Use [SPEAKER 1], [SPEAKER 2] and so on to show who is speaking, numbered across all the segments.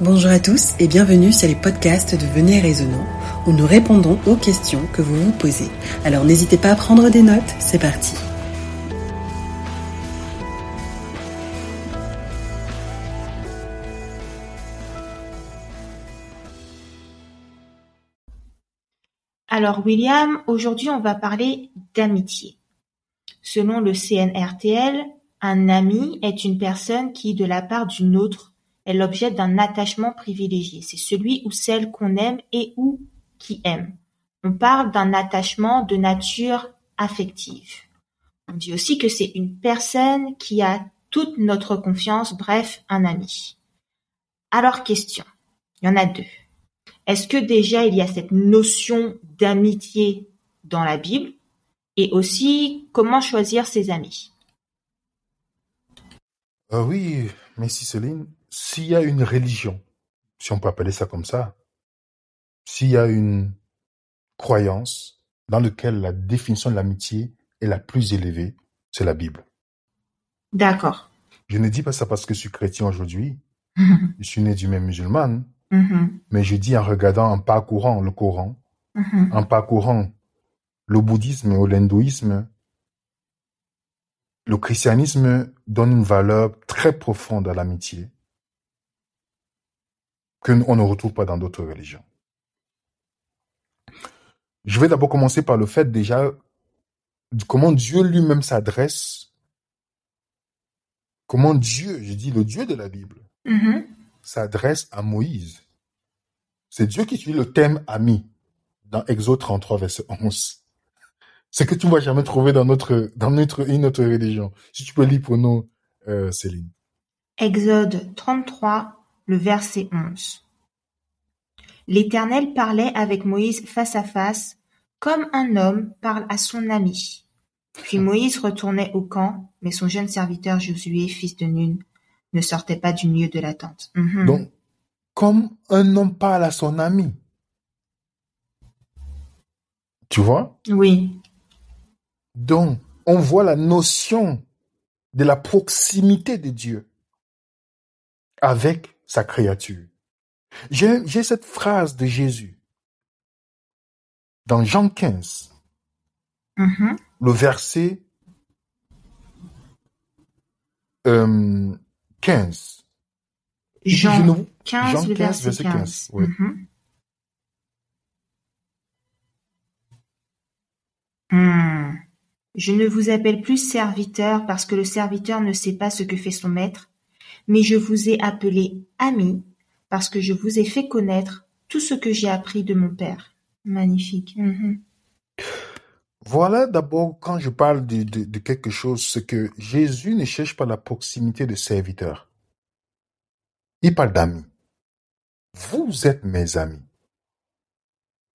[SPEAKER 1] Bonjour à tous et bienvenue sur les podcasts de Venez Raisonnant où nous répondons aux questions que vous vous posez. Alors n'hésitez pas à prendre des notes, c'est parti.
[SPEAKER 2] Alors William, aujourd'hui on va parler d'amitié. Selon le CNRTL, un ami est une personne qui, de la part d'une autre, est l'objet d'un attachement privilégié. C'est celui ou celle qu'on aime et ou qui aime. On parle d'un attachement de nature affective. On dit aussi que c'est une personne qui a toute notre confiance, bref, un ami. Alors question, il y en a deux. Est-ce que déjà il y a cette notion d'amitié dans la Bible? Et aussi comment choisir ses amis?
[SPEAKER 3] Euh, Oui, merci Céline. S'il y a une religion, si on peut appeler ça comme ça, s'il y a une croyance dans laquelle la définition de l'amitié est la plus élevée, c'est la Bible.
[SPEAKER 2] D'accord.
[SPEAKER 3] Je ne dis pas ça parce que je suis chrétien aujourd'hui. je suis né du même musulman. Mm-hmm. Mais je dis en regardant, en parcourant le Coran, mm-hmm. en parcourant le bouddhisme ou l'hindouisme, le christianisme donne une valeur très profonde à l'amitié que on ne retrouve pas dans d'autres religions. Je vais d'abord commencer par le fait déjà comment Dieu lui-même s'adresse, comment Dieu, je dis le Dieu de la Bible, mm-hmm. s'adresse à Moïse. C'est Dieu qui suit le thème ami dans Exode 33, verset 11. C'est que tu ne vas jamais trouver dans notre, dans notre, une autre religion. Si tu peux lire pour nous, euh, Céline.
[SPEAKER 2] Exode 33, le verset 11. L'Éternel parlait avec Moïse face à face, comme un homme parle à son ami. Puis Moïse retournait au camp, mais son jeune serviteur Josué, fils de Nun, ne sortait pas du milieu de la tente.
[SPEAKER 3] Mhm. Donc, comme un homme parle à son ami. Tu vois?
[SPEAKER 2] Oui.
[SPEAKER 3] Donc, on voit la notion de la proximité de Dieu avec sa créature. J'ai cette phrase de Jésus dans Jean 15, mm-hmm. le verset 15. Euh,
[SPEAKER 2] Jean, 15, le verset 15. Mm-hmm. Hmm. Je ne vous appelle plus serviteur parce que le serviteur ne sait pas ce que fait son maître, mais je vous ai appelé ami parce que je vous ai fait connaître tout ce que j'ai appris de mon Père. Magnifique. Mhm.
[SPEAKER 3] Voilà d'abord quand je parle de, quelque chose, c'est que Jésus ne cherche pas la proximité de serviteur. Il parle d'amis. Vous êtes mes amis.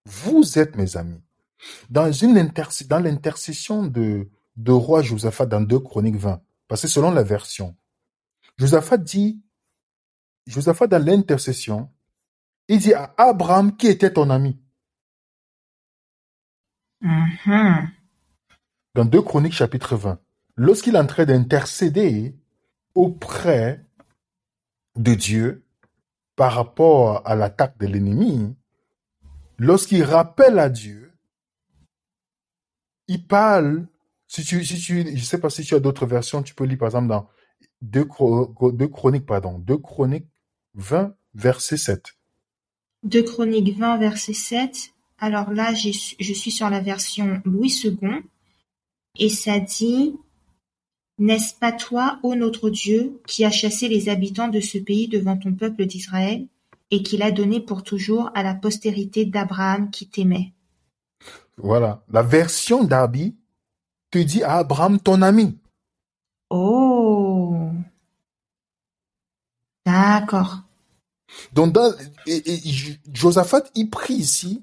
[SPEAKER 3] Vous êtes mes amis. Dans une dans l'intercession de, de roi Josaphat dans 2 Chroniques 20, parce que selon la version, Josaphat dit Josaphat dans l'intercession, il dit à Abraham qui était ton ami. Mm-hmm. Dans 2 Chroniques chapitre 20, lorsqu'il est en train d'intercéder auprès de Dieu par rapport à l'attaque de l'ennemi, lorsqu'il rappelle à Dieu, il parle, si tu, si tu, je sais pas si tu as d'autres versions, tu peux lire par exemple dans 2, Chroniques, pardon, 2 Chroniques 20, verset 7.
[SPEAKER 2] De Chroniques 20, verset 7. Alors là, je suis sur la version Louis II. Et ça dit, N'est-ce pas toi, ô notre Dieu, qui as chassé les habitants de ce pays devant ton peuple d'Israël, et qui l'a donné pour toujours à la postérité d'Abraham qui t'aimait?
[SPEAKER 3] Voilà. La version d'Arby te dit à Abraham ton ami.
[SPEAKER 2] Oh. D'accord.
[SPEAKER 3] Donc, Josaphat, il prie ici,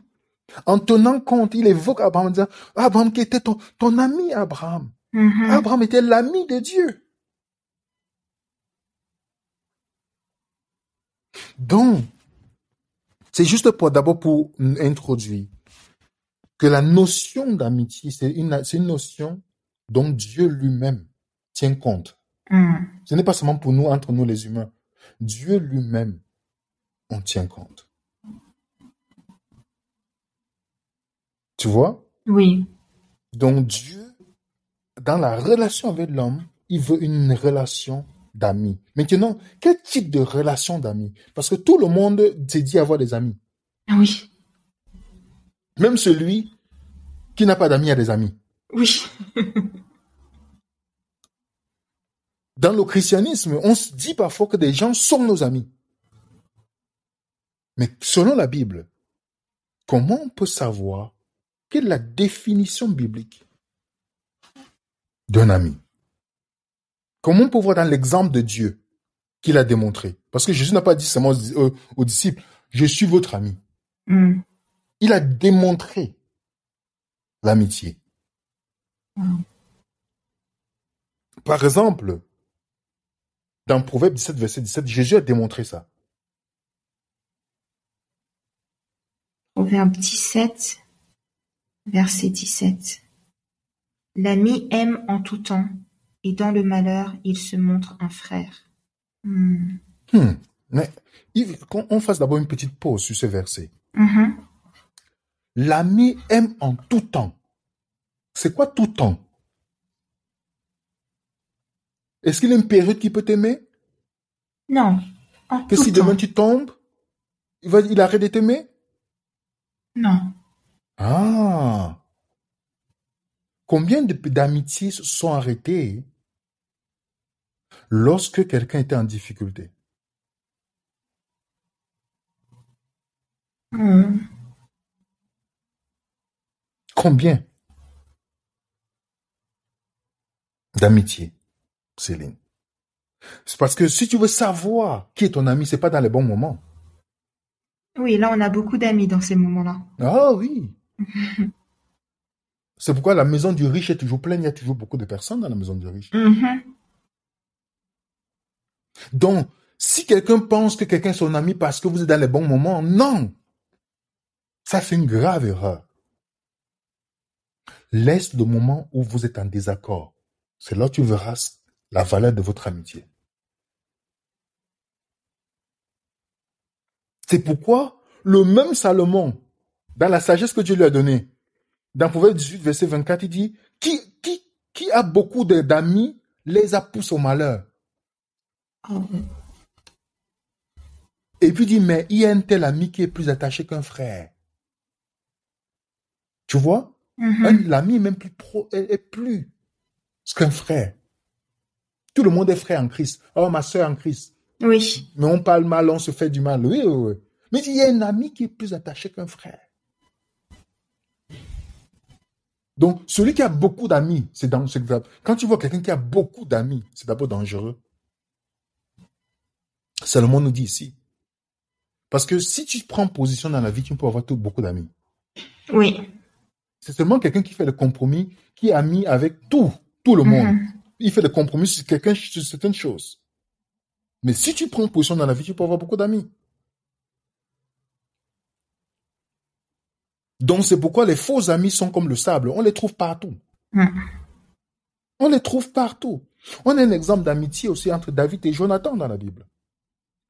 [SPEAKER 3] en tenant compte, il évoque Abraham, en disant, Abraham qui était ton, ton ami, Abraham. Mm-hmm. Abraham était l'ami de Dieu. Donc, c'est juste pour d'abord pour introduire que la notion d'amitié, c'est une, une notion dont Dieu lui-même tient compte. Mm. Ce n'est pas seulement pour nous, entre nous les humains. Dieu lui-même on tient compte. Tu vois?
[SPEAKER 2] Oui.
[SPEAKER 3] Donc Dieu, dans la relation avec l'homme, il veut une relation d'amis. Maintenant, quel type de relation d'amis? Parce que tout le monde s'est dit avoir des amis.
[SPEAKER 2] Ah oui.
[SPEAKER 3] Même celui qui n'a pas d'amis a des amis.
[SPEAKER 2] Oui.
[SPEAKER 3] Dans le christianisme, on se dit parfois que des gens sont nos amis. Mais selon la Bible, comment on peut savoir quelle est la définition biblique d'un ami? Comment on peut voir dans l'exemple de Dieu qu'il a démontré? Parce que Jésus n'a pas dit seulement aux, disciples, je suis votre ami.
[SPEAKER 2] Hmm.
[SPEAKER 3] Il a démontré l'amitié.
[SPEAKER 2] Hmm.
[SPEAKER 3] Par exemple, dans Proverbe 17, verset 17, Jésus a démontré ça.
[SPEAKER 2] Proverbe 17, verset 17. L'ami aime en tout temps, et dans le malheur, il se montre un frère.
[SPEAKER 3] Hmm. Hmm. Mais qu'on fasse d'abord une petite pause sur ce verset.
[SPEAKER 2] Mm-hmm.
[SPEAKER 3] L'ami aime en tout temps. C'est quoi tout temps? Est-ce qu'il y a une période qui peut t'aimer?
[SPEAKER 2] Non.
[SPEAKER 3] que si demain tu tombes, il, va, il arrête de t'aimer?
[SPEAKER 2] Non.
[SPEAKER 3] Ah Combien d'amitiés se sont arrêtées lorsque quelqu'un était en difficulté?
[SPEAKER 2] Hmm.
[SPEAKER 3] Combien d'amitiés? Céline. C'est parce que si tu veux savoir qui est ton ami, c'est pas dans les bons moments.
[SPEAKER 2] Oui, là, on a beaucoup d'amis dans ces moments-là.
[SPEAKER 3] Ah oui. c'est pourquoi la maison du riche est toujours pleine. Il y a toujours beaucoup de personnes dans la maison du riche.
[SPEAKER 2] Mm-hmm.
[SPEAKER 3] Donc, si quelqu'un pense que quelqu'un est son ami parce que vous êtes dans les bons moments, non. Ça, c'est une grave erreur. Laisse le moment où vous êtes en désaccord. C'est là que tu verras la valeur de votre amitié. C'est pourquoi le même Salomon, dans la sagesse que Dieu lui a donnée, dans Proverbe 18, verset 24, il dit, qui, qui, qui a beaucoup d'amis les a poussés au malheur? Et puis il dit, mais il y a un tel ami qui est plus attaché qu'un frère. Tu vois?
[SPEAKER 2] Mm-hmm.
[SPEAKER 3] L'ami est même plus pro, est plus qu'un frère. Tout le monde est frère en Christ. Oh, ma soeur en Christ.
[SPEAKER 2] Oui.
[SPEAKER 3] Mais on parle mal, on se fait du mal. Oui, oui, oui. Mais il y a un ami qui est plus attaché qu'un frère. Donc, celui qui a beaucoup d'amis, c'est dans ce Quand tu vois quelqu'un qui a beaucoup d'amis, c'est d'abord dangereux. Salomon nous dit ici. Parce que si tu prends position dans la vie, tu peux avoir tout, beaucoup d'amis.
[SPEAKER 2] Oui.
[SPEAKER 3] C'est seulement quelqu'un qui fait le compromis, qui est ami avec tout, tout le monde. Mhm il fait des compromis sur quelqu'un, sur certaines choses. Mais si tu prends position dans la vie, tu peux avoir beaucoup d'amis. Donc c'est pourquoi les faux amis sont comme le sable. On les trouve partout.
[SPEAKER 2] Hmm.
[SPEAKER 3] On les trouve partout. On a un exemple d'amitié aussi entre David et Jonathan dans la Bible.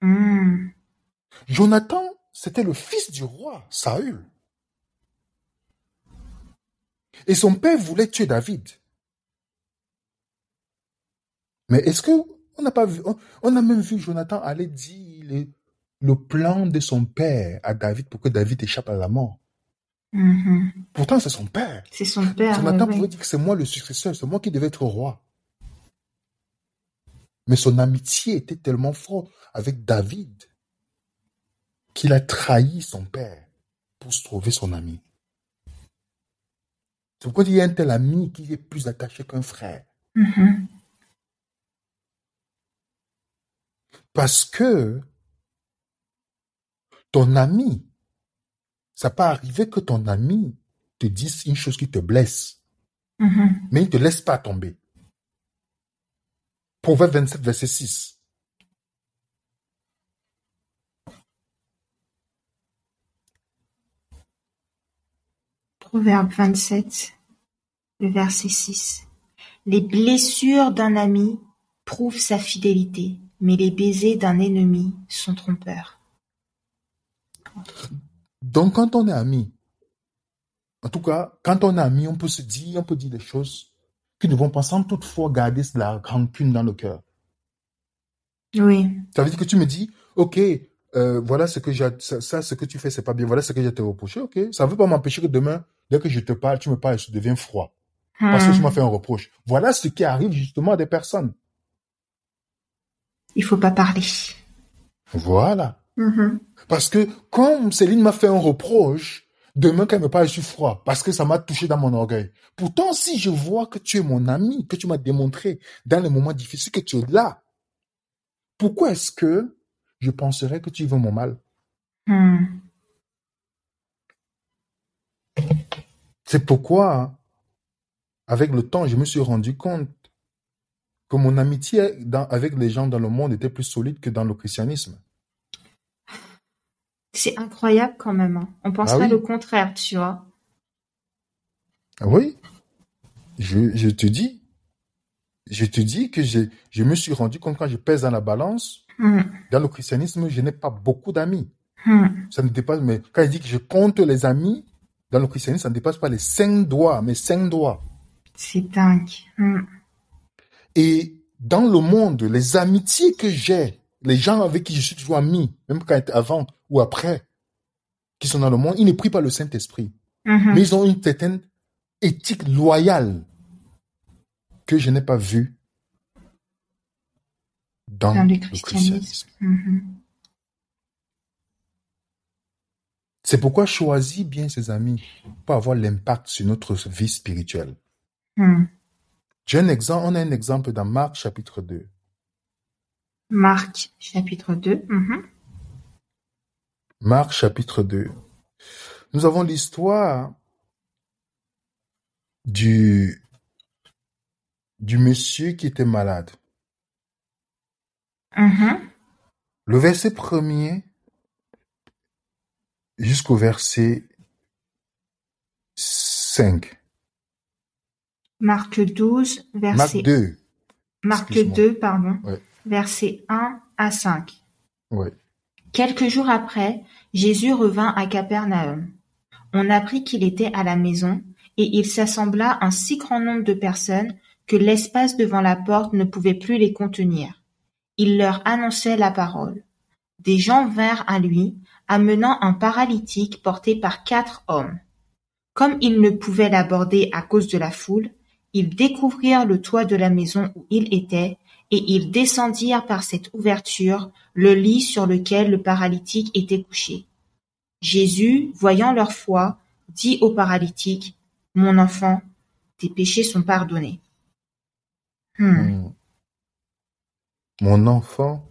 [SPEAKER 2] Hmm.
[SPEAKER 3] Jonathan, c'était le fils du roi, Saül. Et son père voulait tuer David. Mais est-ce que on n'a pas vu, on, a même vu Jonathan aller dire le, plan de son père à David pour que David échappe à la mort.
[SPEAKER 2] Mm-hmm.
[SPEAKER 3] Pourtant, c'est son père.
[SPEAKER 2] C'est son père.
[SPEAKER 3] Jonathan pouvait dire que c'est moi le successeur, c'est moi qui devais être roi. Mais son amitié était tellement forte avec David qu'il a trahi son père pour se trouver son ami. C'est pourquoi il y a un tel ami qui est plus attaché qu'un frère.
[SPEAKER 2] Mm-hmm.
[SPEAKER 3] Parce que ton ami, ça peut arriver que ton ami te dise une chose qui te blesse,
[SPEAKER 2] mm-hmm.
[SPEAKER 3] mais il ne te laisse pas tomber. Proverbe 27, verset 6.
[SPEAKER 2] Proverbe 27, le verset 6. Les blessures d'un ami prouvent sa fidélité, mais les baisers d'un ennemi sont trompeurs.
[SPEAKER 3] Donc, quand on est amis, en tout cas, quand on est amis, on peut se dire, on peut dire des choses qui ne vont pas sans toutefois garder la rancune dans le cœur.
[SPEAKER 2] Oui.
[SPEAKER 3] Ça veut dire que tu me dis, ok, euh, voilà ce que j'ai, ça, ce que tu fais, c'est pas bien. Voilà ce que j'ai te reproché. Ok, ça ne veut pas m'empêcher que demain, dès que je te parle, tu me parles, je deviens froid parce que tu m'as hmm. fait un reproche. Voilà ce qui arrive justement à des personnes.
[SPEAKER 2] Il faut pas parler.
[SPEAKER 3] Voilà. Mm-hmm. Parce que comme Céline m'a fait un reproche, demain qu'elle me parle, je suis froid parce que ça m'a touché dans mon orgueil. Pourtant, si je vois que tu es mon ami, que tu m'as démontré dans les moments difficiles que tu es là, pourquoi est-ce que je penserais que tu veux mon mal? Hmm. C'est pourquoi, avec le temps, je me suis rendu compte que mon amitié avec les gens dans le monde était plus solide que dans le christianisme.
[SPEAKER 2] C'est incroyable quand même. Hein. On pense ah le contraire, tu vois.
[SPEAKER 3] Ah oui. Je, te dis, je te dis que je, je me suis rendu compte quand je pèse dans la balance, hmm. dans le christianisme, je n'ai pas beaucoup d'amis. Hmm. Ça ne dépasse, mais quand il dit que je compte les amis, dans le christianisme, ça ne dépasse pas les cinq doigts, mais cinq doigts.
[SPEAKER 2] C'est dingue. Hmm.
[SPEAKER 3] Et dans le monde, les amitiés que j'ai, les gens avec qui je suis toujours ami, même quand avant ou après, qui sont dans le monde, ils ne prient pas le Saint-Esprit. Mm-hmm. Mais ils ont une certaine éthique loyale que je n'ai pas vue dans, le christianisme. Mm-hmm. C'est pourquoi choisis bien ses amis pour avoir l'impact sur notre vie spirituelle. Mm. J'ai un exemple, on a un exemple dans Marc chapitre 2.
[SPEAKER 2] Marc chapitre 2. Mhm.
[SPEAKER 3] Marc chapitre 2. Nous avons l'histoire du, du monsieur qui était malade. Mhm. Le verset premier jusqu'au verset 5.
[SPEAKER 2] Marc 12, verset...
[SPEAKER 3] Marc 2.
[SPEAKER 2] Marc 2, pardon. Versets 1 à 5. Quelques jours après, Jésus revint à Capernaum. On apprit qu'il était à la maison, et il s'assembla un si grand nombre de personnes que l'espace devant la porte ne pouvait plus les contenir. Il leur annonçait la parole. Des gens vinrent à lui, amenant un paralytique porté par quatre hommes. Comme ils ne pouvaient l'aborder à cause de la foule, ils découvrirent le toit de la maison où il était, et ils descendirent par cette ouverture le lit sur lequel le paralytique était couché. Jésus, voyant leur foi, dit au paralytique, Mon enfant, tes péchés sont pardonnés.
[SPEAKER 3] Hmm. Hmm. Mon enfant,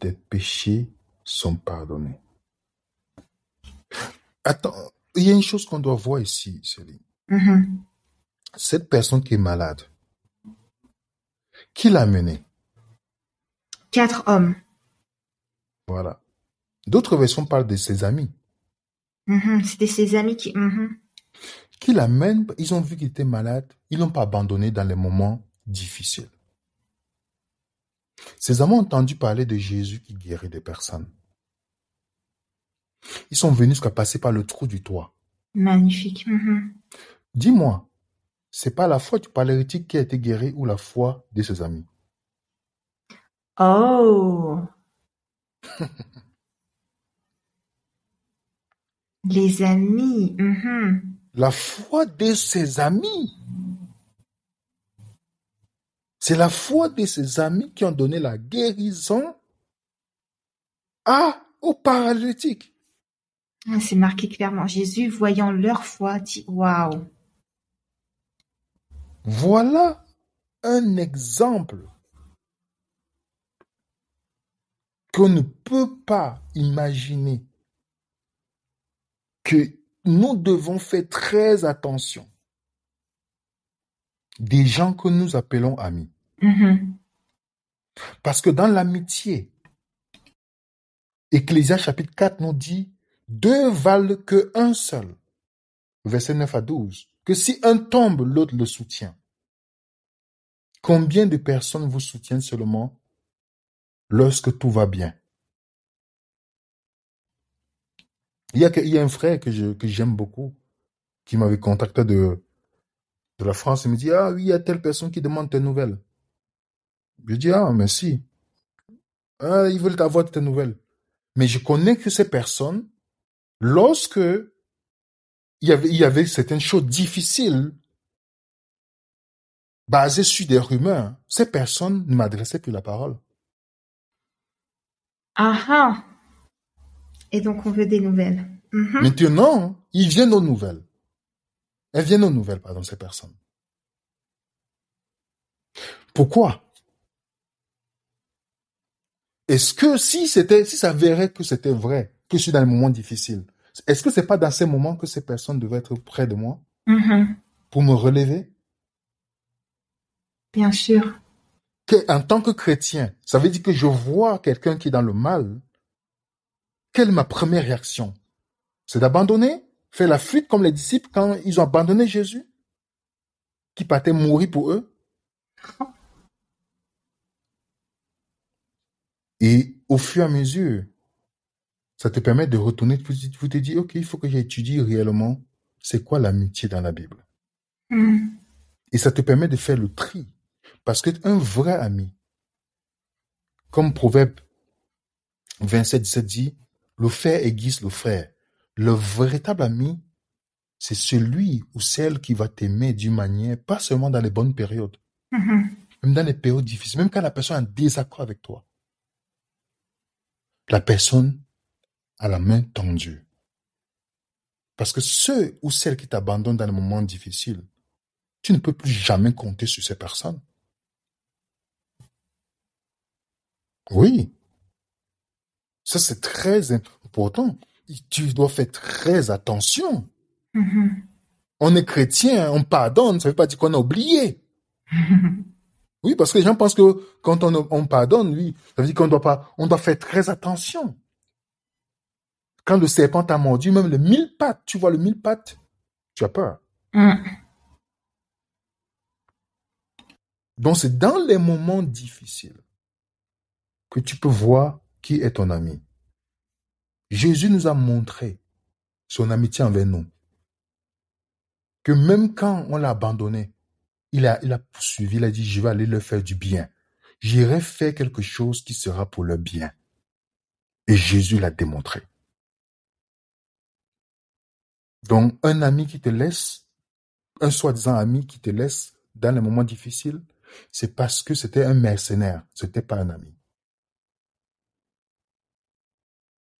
[SPEAKER 3] tes péchés sont pardonnés. Attends, il y a une chose qu'on doit voir ici, Céline. Mm-hmm cette personne qui est malade, qui l'a menée
[SPEAKER 2] Quatre hommes.
[SPEAKER 3] Voilà. D'autres versions parlent de ses amis.
[SPEAKER 2] Mm-hmm. C'était ses amis qui... Mm-hmm.
[SPEAKER 3] Qui l'amènent, ils ont vu qu'il était malade, ils l'ont pas abandonné dans les moments difficiles. Ces amants ont entendu parler de Jésus qui guérit des personnes. Ils sont venus jusqu'à passer par le trou du toit.
[SPEAKER 2] Magnifique. Mm-hmm.
[SPEAKER 3] Dis-moi, c'est pas la foi du paralytique qui a été guéri ou la foi de ses amis.
[SPEAKER 2] Oh. Les amis. Mm-hmm.
[SPEAKER 3] La foi de ses amis. C'est la foi de ses amis qui ont donné la guérison à, au paralytique.
[SPEAKER 2] Ah, c'est marqué clairement. Jésus, voyant leur foi, dit Waouh!
[SPEAKER 3] Voilà un exemple qu'on ne peut pas imaginer que nous devons faire très attention des gens que nous appelons amis. Mm-hmm. Parce que dans l'amitié, Ecclésia chapitre 4 nous dit, deux valent que un seul. Verset 9 à 12 que si un tombe, l'autre le soutient. Combien de personnes vous soutiennent seulement lorsque tout va bien? Il y a, un frère que j'aime beaucoup, qui m'avait contacté de, de la France. Il me dit, ah oui, il y a telle personne qui demande tes nouvelles. Je dis, ah, merci. Ah, ils veulent avoir tes nouvelles. Mais je connais que ces personnes, lorsque il y avait, il y avait certaines choses difficiles basées sur des rumeurs, ces personnes ne m'adressaient plus la parole.
[SPEAKER 2] Ah ah. Et donc on veut des nouvelles.
[SPEAKER 3] Mhm. Maintenant, ils viennent aux nouvelles. Elles viennent aux nouvelles, pardon, ces personnes. Pourquoi? Est-ce que si c'était, si ça verrait que c'était vrai, que je suis dans un moment difficile, est-ce que c'est pas dans ces moments que ces personnes devaient être près de moi
[SPEAKER 2] mhm.
[SPEAKER 3] pour me relever?
[SPEAKER 2] Bien sûr.
[SPEAKER 3] en tant que chrétien, ça veut dire que je vois quelqu'un qui est dans le mal. Quelle est ma première réaction? C'est d'abandonner, faire la fuite comme les disciples quand ils ont abandonné Jésus, qui partait mourir pour eux? Et au fur et à mesure, ça te permet de retourner, vous te dis, OK, il faut que j'étudie réellement c'est quoi l'amitié dans la Bible?
[SPEAKER 2] Mm.
[SPEAKER 3] Et ça te permet de faire le tri. Parce qu'un vrai ami, comme Proverbe 27, 17 dit, le frère aiguise le frère. Le véritable ami, c'est celui ou celle qui va t'aimer d'une manière, pas seulement dans les bonnes périodes,
[SPEAKER 2] Mm-hmm.
[SPEAKER 3] même dans les périodes difficiles, même quand la personne est en désaccord avec toi. La personne a la main tendue. Parce que ceux ou celles qui t'abandonnent dans les moments difficiles, tu ne peux plus jamais compter sur ces personnes. Oui. Ça, c'est très important. Tu dois faire très attention.
[SPEAKER 2] Mm-hmm.
[SPEAKER 3] On est chrétien, on pardonne, ça ne veut pas dire qu'on a oublié. Oui, parce que les gens pensent que quand on, on pardonne, oui, ça veut dire qu'on doit pas, on doit faire très attention. Quand le serpent t'a mordu, même le mille pattes, tu vois le mille pattes, tu as peur.
[SPEAKER 2] Mm.
[SPEAKER 3] Donc c'est dans les moments difficiles que tu peux voir qui est ton ami. Jésus nous a montré son amitié envers nous. Que même quand on l'a abandonné, il a, il a poursuivi, il a dit, je vais aller leur faire du bien. J'irai faire quelque chose qui sera pour leur bien. Et Jésus l'a démontré. Donc, un ami qui te laisse, un soi-disant ami qui te laisse dans les moments difficiles, c'est parce que c'était un mercenaire, c'était pas un ami.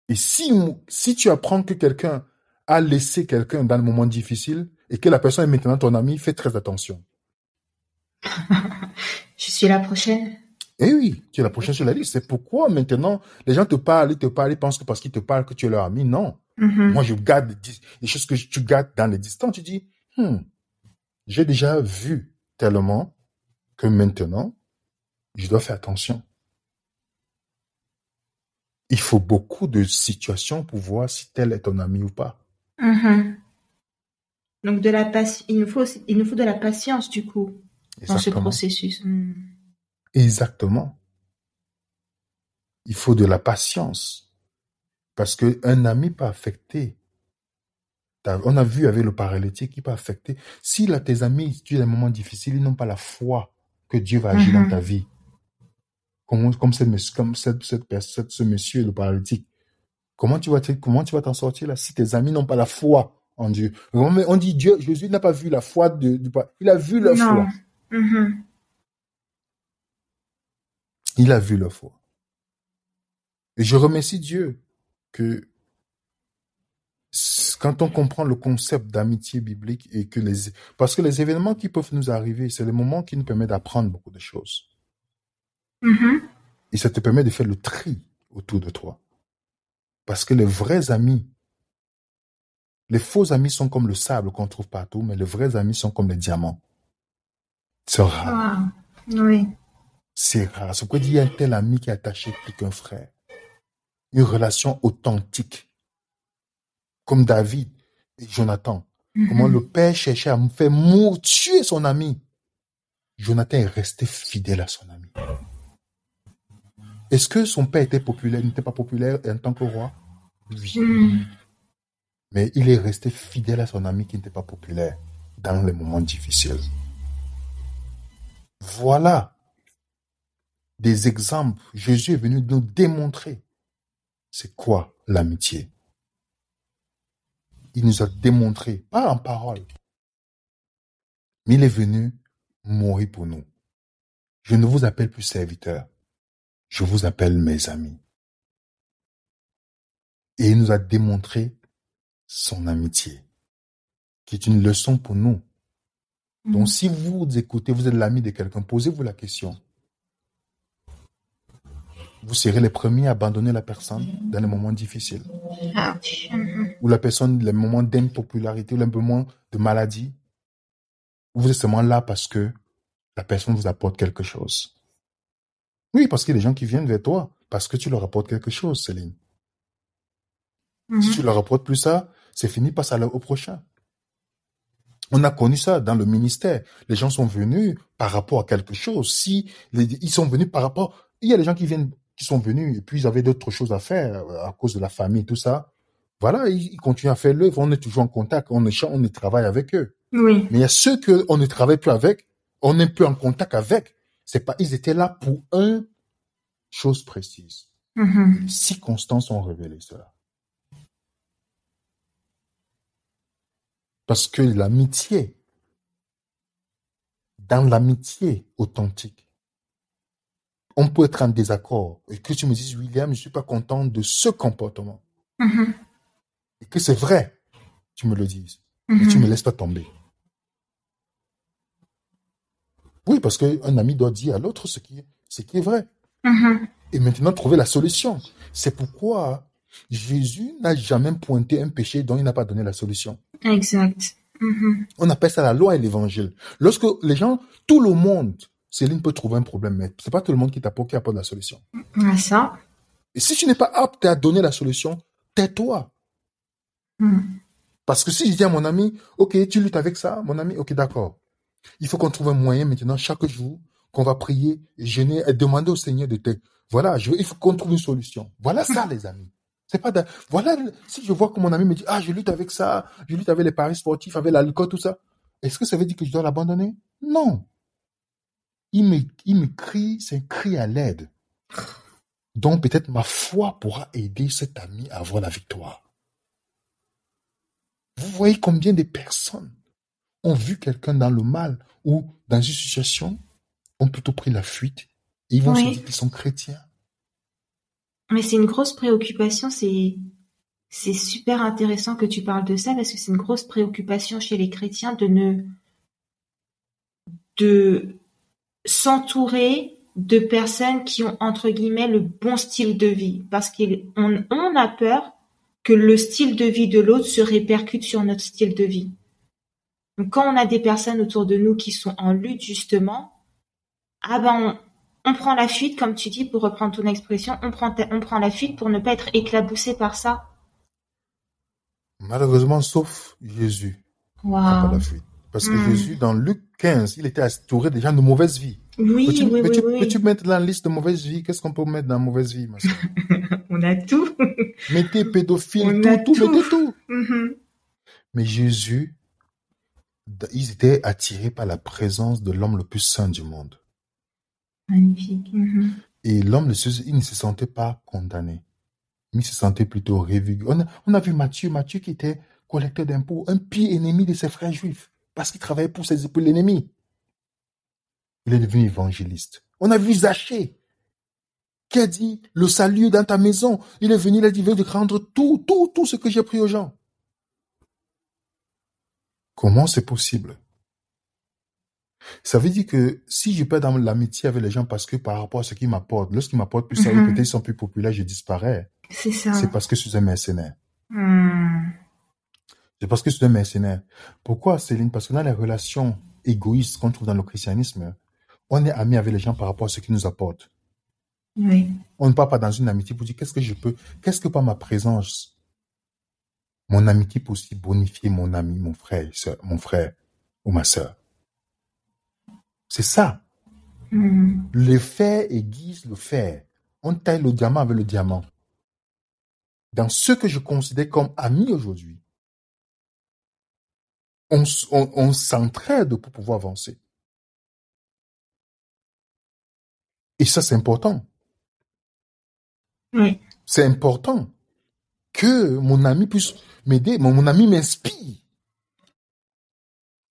[SPEAKER 3] Et si, si tu apprends que quelqu'un a laissé quelqu'un dans le moment difficile et que la personne est maintenant ton ami, fais très attention.
[SPEAKER 2] Je suis la prochaine.
[SPEAKER 3] Eh oui, tu es la prochaine sur la liste. C'est pourquoi maintenant, les gens te parlent, ils te parlent, ils pensent que parce qu'ils te parlent que tu es leur ami. Non.
[SPEAKER 2] Mhm.
[SPEAKER 3] Moi, je garde les choses que tu gardes dans les distances. Tu dis, hmm, j'ai déjà vu tellement que maintenant, je dois faire attention. Il faut beaucoup de situations pour voir si tel est ton ami ou pas.
[SPEAKER 2] Mhm. Donc de la il nous faut il nous faut de la patience du coup dans ce processus. Hmm.
[SPEAKER 3] Exactement. Il faut de la patience. Parce que un ami peut affecter. On a vu avec le paralytique, il peut affecter. Si là, tes amis, tu as des moments difficiles, ils n'ont pas la foi que Dieu va agir dans ta vie. Comme, comme, cette, comme cette, ce monsieur, le paralytique. Comment tu vas te- comment tu vas t'en sortir là si tes amis n'ont pas la foi en Dieu? On dit Dieu, Jésus n'a pas vu la foi de, du, il a vu leur
[SPEAKER 2] Non.
[SPEAKER 3] foi.
[SPEAKER 2] Mhm.
[SPEAKER 3] Il a vu leur foi. Et je remercie Dieu que quand on comprend le concept d'amitié biblique et que les, parce que les événements qui peuvent nous arriver, c'est le moment qui nous permet d'apprendre beaucoup de choses.
[SPEAKER 2] Mhm.
[SPEAKER 3] Et ça te permet de faire le tri autour de toi. Parce que les vrais amis, les faux amis sont comme le sable qu'on trouve partout, mais les vrais amis sont comme les diamants. C'est rare.
[SPEAKER 2] Wow. Oui.
[SPEAKER 3] C'est rare. C'est pourquoi il y a un tel ami qui est attaché plus qu'un frère. Une relation authentique. Comme David et Jonathan. Comment
[SPEAKER 2] Mhm.
[SPEAKER 3] le père cherchait à me faire mourir, tuer son ami. Jonathan est resté fidèle à son ami. Est-ce que son père était populaire, n'était pas populaire en tant que roi? Oui.
[SPEAKER 2] Mhm.
[SPEAKER 3] Mais il est resté fidèle à son ami qui n'était pas populaire dans les moments difficiles. Voilà des exemples. Jésus est venu nous démontrer c'est quoi l'amitié? Il nous a démontré, pas en parole, mais il est venu mourir pour nous. Je ne vous appelle plus serviteur, je vous appelle mes amis. Et il nous a démontré son amitié, qui est une leçon pour nous. Donc mm. si vous écoutez, vous êtes l'ami de quelqu'un, posez-vous la question. Vous serez les premiers à abandonner la personne dans les moments difficiles. Ah. Ou la personne, les moments d'impopularité, ou les moments de maladie. Vous êtes seulement là parce que la personne vous apporte quelque chose. Oui, parce qu'il y a des gens qui viennent vers toi parce que tu leur apportes quelque chose, Céline. Si mm-hmm. tu leur apportes plus ça, c'est fini, passe à au prochain. On a connu ça dans le ministère. Les gens sont venus par rapport à quelque chose. Si ils sont venus par rapport, il y a des gens qui viennent, qui sont venus et puis ils avaient d'autres choses à faire euh, à cause de la famille, tout ça. Voilà, ils, continuent à faire l'œuvre. On est toujours en contact, on échange, on travaille avec eux.
[SPEAKER 2] Oui.
[SPEAKER 3] Mais il y a ceux que on ne travaille plus avec, on n'est plus en contact avec. C'est pas, ils étaient là pour une chose précise. Mm-hmm. circonstances ont révélé cela. Parce que l'amitié, dans l'amitié authentique, on peut être en désaccord et que tu me dises, William, je ne suis pas content de ce comportement. Mm-hmm. Et que c'est vrai, tu me le dises. Et tu ne me mm-hmm. laisses pas tomber. Oui, parce qu'un ami doit dire à l'autre ce qui, ce qui est vrai. Mm-hmm. Et maintenant, trouver la solution. C'est pourquoi Jésus n'a jamais pointé un péché dont il n'a pas donné la solution.
[SPEAKER 2] Exact.
[SPEAKER 3] On appelle ça la loi et l'évangile. Lorsque les gens, tout le monde, Céline peut trouver un problème, mais c'est pas tout le monde qui t'apporte qui apporte la solution.
[SPEAKER 2] Ah, ça.
[SPEAKER 3] Et si tu n'es pas apte à donner la solution, tais-toi. Mm. Parce que si je dis à mon ami, ok, tu luttes avec ça, mon ami, ok, d'accord. Il faut qu'on trouve un moyen maintenant, chaque jour, qu'on va prier, jeûner et demander au Seigneur de t'aider. Voilà, je, il faut qu'on trouve une solution. Voilà ça, les amis. C'est pas voilà si je vois que mon ami me dit ah je lutte avec ça, je lutte avec les paris sportifs, avec l'alcool tout ça. Est-ce que ça veut dire que je dois l'abandonner? Non. Il me il me crie, c'est un cri à l'aide. Donc peut-être ma foi pourra aider cet ami à avoir la victoire. Vous voyez combien de personnes ont vu quelqu'un dans le mal ou dans une situation, ont plutôt pris la fuite et ils vont se dire qu'ils sont chrétiens.
[SPEAKER 2] Mais c'est une grosse préoccupation, c'est c'est super intéressant que tu parles de ça parce que c'est une grosse préoccupation chez les chrétiens de ne de s'entourer de personnes qui ont entre guillemets le bon style de vie parce qu'on on a peur que le style de vie de l'autre se répercute sur notre style de vie. Donc quand on a des personnes autour de nous qui sont en lutte justement, ah ben on, prend la fuite, comme tu dis, pour reprendre ton expression, on prend, on prend la fuite pour ne pas être éclaboussé par ça.
[SPEAKER 3] Malheureusement, sauf Jésus. Wow. la fuite. Parce que hmm. Jésus, dans Luc 15, il était entouré déjà de mauvaises vies.
[SPEAKER 2] Oui,
[SPEAKER 3] peux-tu,
[SPEAKER 2] oui,
[SPEAKER 3] peux-tu,
[SPEAKER 2] oui,
[SPEAKER 3] peux-tu mettre dans la liste de mauvaises vies Qu'est-ce qu'on peut mettre dans la mauvaise vie,
[SPEAKER 2] On a tout.
[SPEAKER 3] mettez pédophile, tout, tout, mettez tout. Mm-hmm. Mais Jésus, ils étaient attirés par la présence de l'homme le plus saint du monde.
[SPEAKER 2] Magnifique. Mm-hmm.
[SPEAKER 3] Et l'homme, il ne se sentait pas condamné. Il se sentait plutôt révulgu. On a, vu Matthieu, Matthieu qui était collecteur d'impôts, un pire ennemi de ses frères juifs, parce qu'il travaillait pour, ses, pour l'ennemi. Il est devenu évangéliste. On a vu Zachée, qui a dit, le salut dans ta maison. Il est venu, il a dit, de rendre tout, tout, tout ce que j'ai pris aux gens. Comment c'est possible? Ça veut dire que si je perds dans l'amitié avec les gens parce que par rapport à ce qu'ils m'apportent, lorsqu'ils m'apportent plus ça, mhm. peut-être ils sont plus populaires, je disparais.
[SPEAKER 2] C'est ça.
[SPEAKER 3] C'est parce que je suis un mercenaire. C'est parce que suis un mercenaire. Pourquoi, Céline? Parce que dans les relations égoïstes qu'on trouve dans le christianisme, on est ami avec les gens par rapport à ce qu'ils nous apportent.
[SPEAKER 2] Oui.
[SPEAKER 3] On ne part pas dans une amitié pour dire qu'est-ce que je peux, qu'est-ce que par ma présence mon amitié peut aussi bonifier mon ami, mon frère, mon frère ou ma soeur? C'est ça. Mm-hmm. Le fer aiguise le fer. On taille le diamant avec le diamant. Dans ce que je considère comme ami aujourd'hui, On, on s'entraide pour pouvoir avancer. Et ça, c'est important.
[SPEAKER 2] Oui.
[SPEAKER 3] C'est important que mon ami puisse m'aider. Mon, mon ami m'inspire.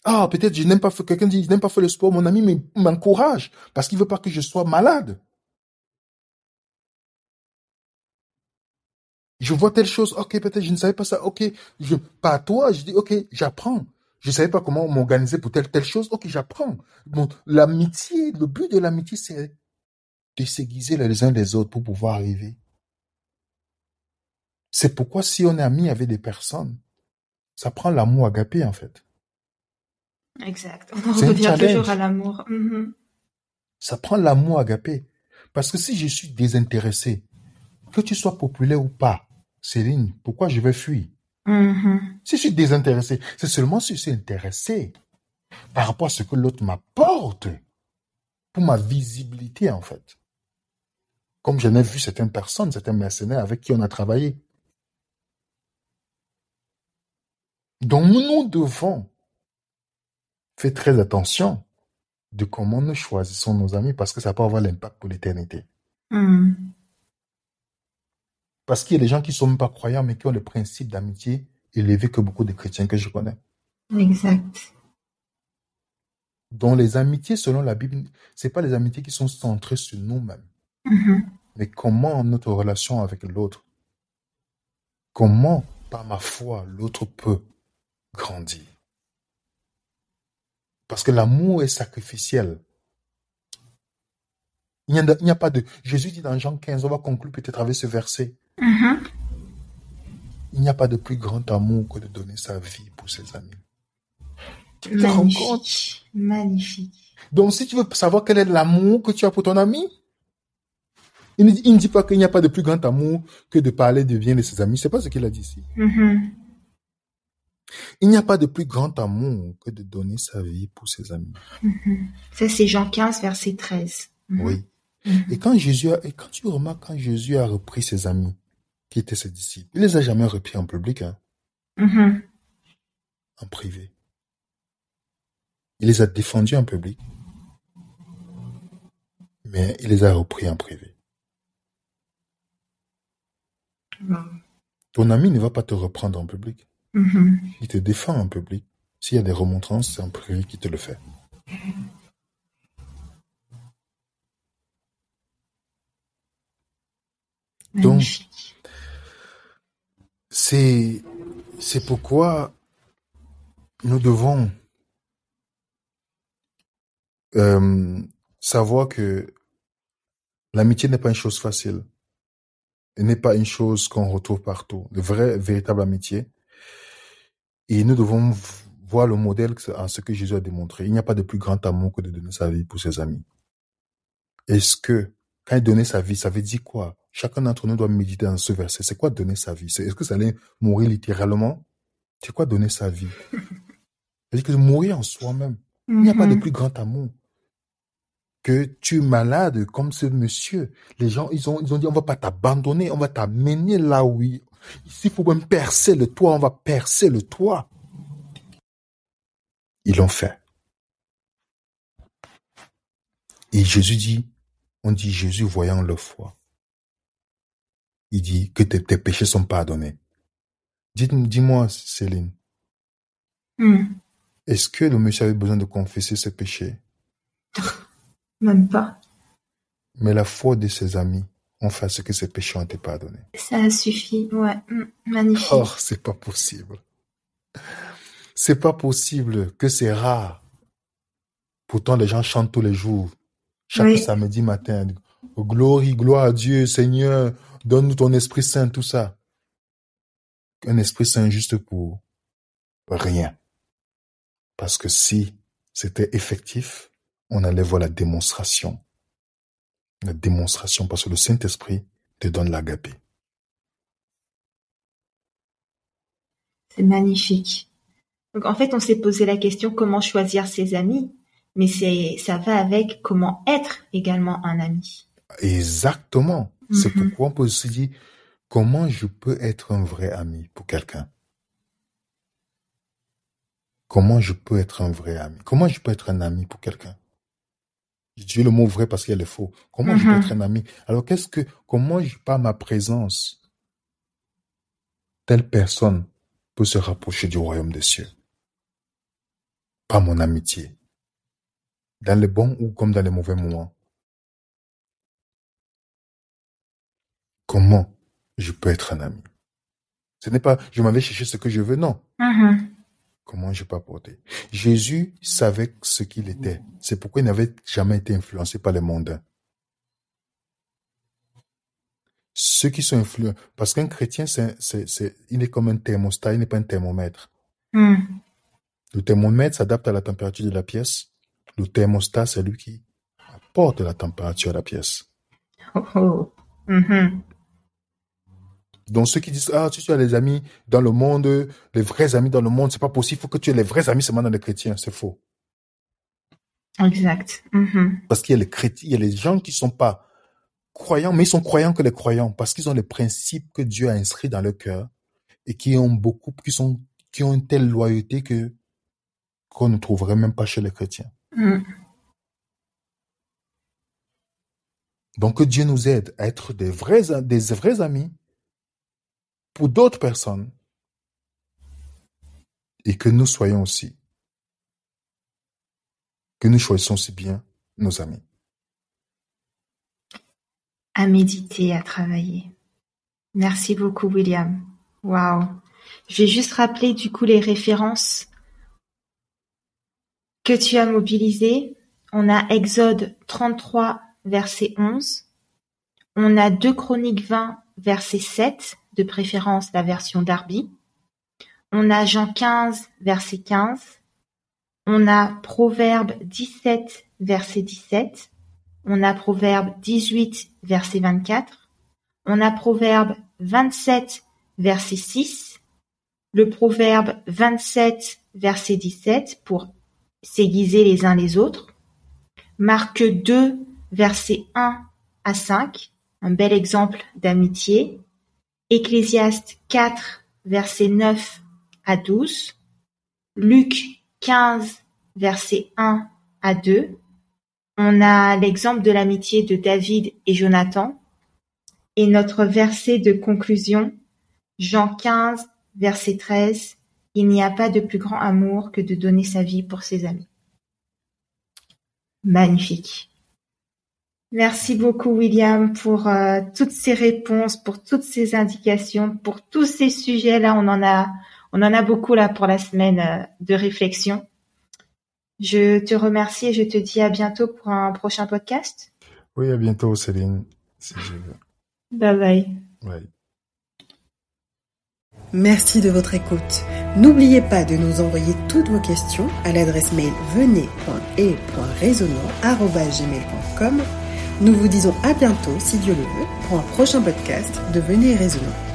[SPEAKER 3] Ah, peut-être je n'aime pas quelqu'un dit, je n'aime pas faire le sport. Mon ami m'encourage parce qu'il veut pas que je sois malade. Je vois telle chose. Ok, peut-être je ne savais pas ça. Ok, je, pas toi. Je dis, ok, j'apprends. Je savais pas comment m'organiser pour telle, telle chose. Ok, j'apprends. Bon, l'amitié, le but de l'amitié, c'est de s'aiguiser les uns les autres pour pouvoir arriver. C'est pourquoi si on est ami avec des personnes, ça prend l'amour agapé en fait.
[SPEAKER 2] Exact. On revient toujours à l'amour. Mm-hmm.
[SPEAKER 3] Ça prend l'amour agapé. Parce que si je suis désintéressé, que tu sois populaire ou pas, Céline, pourquoi je vais fuir?
[SPEAKER 2] Mm-hmm.
[SPEAKER 3] Si je suis désintéressé, c'est seulement si je suis intéressé par rapport à ce que l'autre m'apporte pour ma visibilité en fait. Comme j'en ai vu certaines personnes, certains mercenaires avec qui on a travaillé. Donc nous devons faire très attention de comment nous choisissons nos amis parce que ça peut avoir l'impact pour l'éternité.
[SPEAKER 2] Hmm.
[SPEAKER 3] Parce qu'il y a des gens qui ne sont même pas croyants mais qui ont le principe d'amitié élevé que beaucoup de chrétiens que je connais.
[SPEAKER 2] Exact.
[SPEAKER 3] Donc les amitiés, selon la Bible, ce pas les amitiés qui sont centrées sur nous-mêmes.
[SPEAKER 2] Mm-hmm.
[SPEAKER 3] Mais comment notre relation avec l'autre, comment par ma foi l'autre peut grandir. Parce que l'amour est sacrificiel. Il n'y a, pas de... Jésus dit dans Jean 15, on va conclure peut-être avec ce verset.
[SPEAKER 2] Mm-hmm.
[SPEAKER 3] Il n'y a pas de plus grand amour que de donner sa vie pour ses amis.
[SPEAKER 2] Magnifique. Magnifique.
[SPEAKER 3] Donc si tu veux savoir quel est l'amour que tu as pour ton ami, il ne, dit pas qu'il n'y a pas de plus grand amour que de parler de bien de ses amis. C'est pas ce qu'il a dit ici.
[SPEAKER 2] Mm-hmm.
[SPEAKER 3] Il n'y a pas de plus grand amour que de donner sa vie pour ses amis.
[SPEAKER 2] Mm-hmm. Ça, c'est Jean 15, verset 13.
[SPEAKER 3] Mm-hmm. Oui. Et quand Jésus a, et quand tu remarques quand Jésus a repris ses amis, qui étaient ses disciples, il les a jamais repris en public, hein. En privé. Il les a défendus en public. Mais il les a repris en privé. Ton ami ne va pas te reprendre en public.
[SPEAKER 2] Mm-hmm.
[SPEAKER 3] Il te défend en public. S'il y a des remontrances, c'est en privé qui te le fait. Donc, c'est, c'est pourquoi nous devons euh, savoir que l'amitié n'est pas une chose facile. Elle n'est pas une chose qu'on retrouve partout. De vraie, véritable amitié, et nous devons voir le modèle en ce que Jésus a démontré. Il n'y a pas de plus grand amour que de donner sa vie pour ses amis. Est-ce que, quand il donnait sa vie, ça veut dire quoi? Chacun d'entre nous doit méditer dans ce verset. C'est quoi donner sa vie? Est-ce que ça allait mourir littéralement? C'est quoi donner sa vie? C'est-à-dire que mourir en soi-même. Il n'y a pas de mm-hmm. plus grand amour que tu es malade comme ce monsieur. Les gens, ils ont, ils ont dit, on va pas t'abandonner, on va t'amener là où s'il faut même percer le toit, on va percer le toit. Ils l'ont fait. Et Jésus dit, on dit Jésus voyant leur foi. Il dit que tes, péchés sont pardonnés. Dis-moi, Céline.
[SPEAKER 2] Hmm.
[SPEAKER 3] Est-ce que le monsieur avait besoin de confesser ses péchés?
[SPEAKER 2] Même pas.
[SPEAKER 3] Mais la foi de ses amis ont fait ce que ses péchés ont été pardonnés.
[SPEAKER 2] Ça suffit, ouais, mm, magnifique.
[SPEAKER 3] Oh, c'est pas possible. C'est pas possible que c'est rare. Pourtant, les gens chantent tous les jours, chaque samedi matin. gloire, gloire à Dieu, Seigneur, donne-nous ton Esprit Saint, tout ça. Un Esprit Saint juste pour rien. Parce que si c'était effectif, on allait voir la démonstration. La démonstration, parce que le Saint-Esprit te donne l'agapé.
[SPEAKER 2] C'est magnifique. Donc en fait, on s'est posé la question comment choisir ses amis, mais c'est ça va avec comment être également un ami.
[SPEAKER 3] Exactement. C'est mhm. pourquoi on peut se dire comment je peux être un vrai ami pour quelqu'un? comment je peux être un vrai ami? Comment je peux être un ami pour quelqu'un? J'ai le mot vrai parce qu'il y a le faux. Comment je peux être un ami? Alors qu'est-ce que, comment je, par ma présence, telle personne peut se rapprocher du royaume des cieux? Par mon amitié. Dans les bons ou comme dans les mauvais moments. Comment je peux être un ami Ce n'est pas je m'avais cherché ce que je veux, non.
[SPEAKER 2] Mm-hmm.
[SPEAKER 3] Comment je peux apporter Jésus savait ce qu'il était. C'est pourquoi il n'avait jamais été influencé par les mondains. Ceux qui sont influents, parce qu'un chrétien, c'est, c'est, il est comme un thermostat, il n'est pas un thermomètre.
[SPEAKER 2] Mm.
[SPEAKER 3] Le thermomètre s'adapte à la température de la pièce. Le thermostat, c'est lui qui apporte la température à la pièce.
[SPEAKER 2] Oh, oh. Mm-hmm.
[SPEAKER 3] Donc ceux qui disent ah si tu as les amis dans le monde, les vrais amis dans le monde, c'est pas possible. Il faut que tu aies les vrais amis seulement dans les chrétiens. C'est faux.
[SPEAKER 2] Exact. Mm-hmm.
[SPEAKER 3] Parce qu'il y a les chrétiens, il y a les gens qui sont pas croyants, mais ils sont croyants que les croyants parce qu'ils ont les principes que Dieu a inscrits dans leur cœur et qui ont beaucoup, qui sont, qui ont une telle loyauté que qu'on ne trouverait même pas chez les chrétiens.
[SPEAKER 2] Mm.
[SPEAKER 3] Donc que Dieu nous aide à être des vrais, des vrais amis pour d'autres personnes et que nous soyons aussi, que nous choisissons si bien nos amis.
[SPEAKER 2] À méditer, à travailler. Merci beaucoup, William. Waouh. Je vais juste rappeler du coup les références que tu as mobilisées. On a Exode 33, verset 11. On a 2 Chroniques 20, verset 7 de préférence la version Darby. On a Jean 15, verset 15. On a Proverbe 17, verset 17. On a Proverbe 18, verset 24. On a Proverbe 27, verset 6. Le Proverbe 27, verset 17 pour s'aiguiser les uns les autres. Marque 2, verset 1 à 5. Un bel exemple d'amitié. Ecclésiaste 4, versets 9 à 12, Luc 15, versets 1 à 2. On a l'exemple de l'amitié de David et Jonathan. Et notre verset de conclusion, Jean 15, verset 13, Il n'y a pas de plus grand amour que de donner sa vie pour ses amis. Magnifique. Merci beaucoup William pour euh, toutes ces réponses, pour toutes ces indications, pour tous ces sujets là. On en a, on en a beaucoup là pour la semaine euh, de réflexion. Je te remercie et je te dis à bientôt pour un prochain podcast.
[SPEAKER 3] Oui, à bientôt Céline.
[SPEAKER 2] Bye bye.
[SPEAKER 3] bye.
[SPEAKER 1] Merci de votre écoute. N'oubliez pas de nous envoyer toutes vos questions à l'adresse mail venez.et.raisonnant.com nous vous disons à bientôt, si Dieu le veut, pour un prochain podcast de Venez Raisonnant.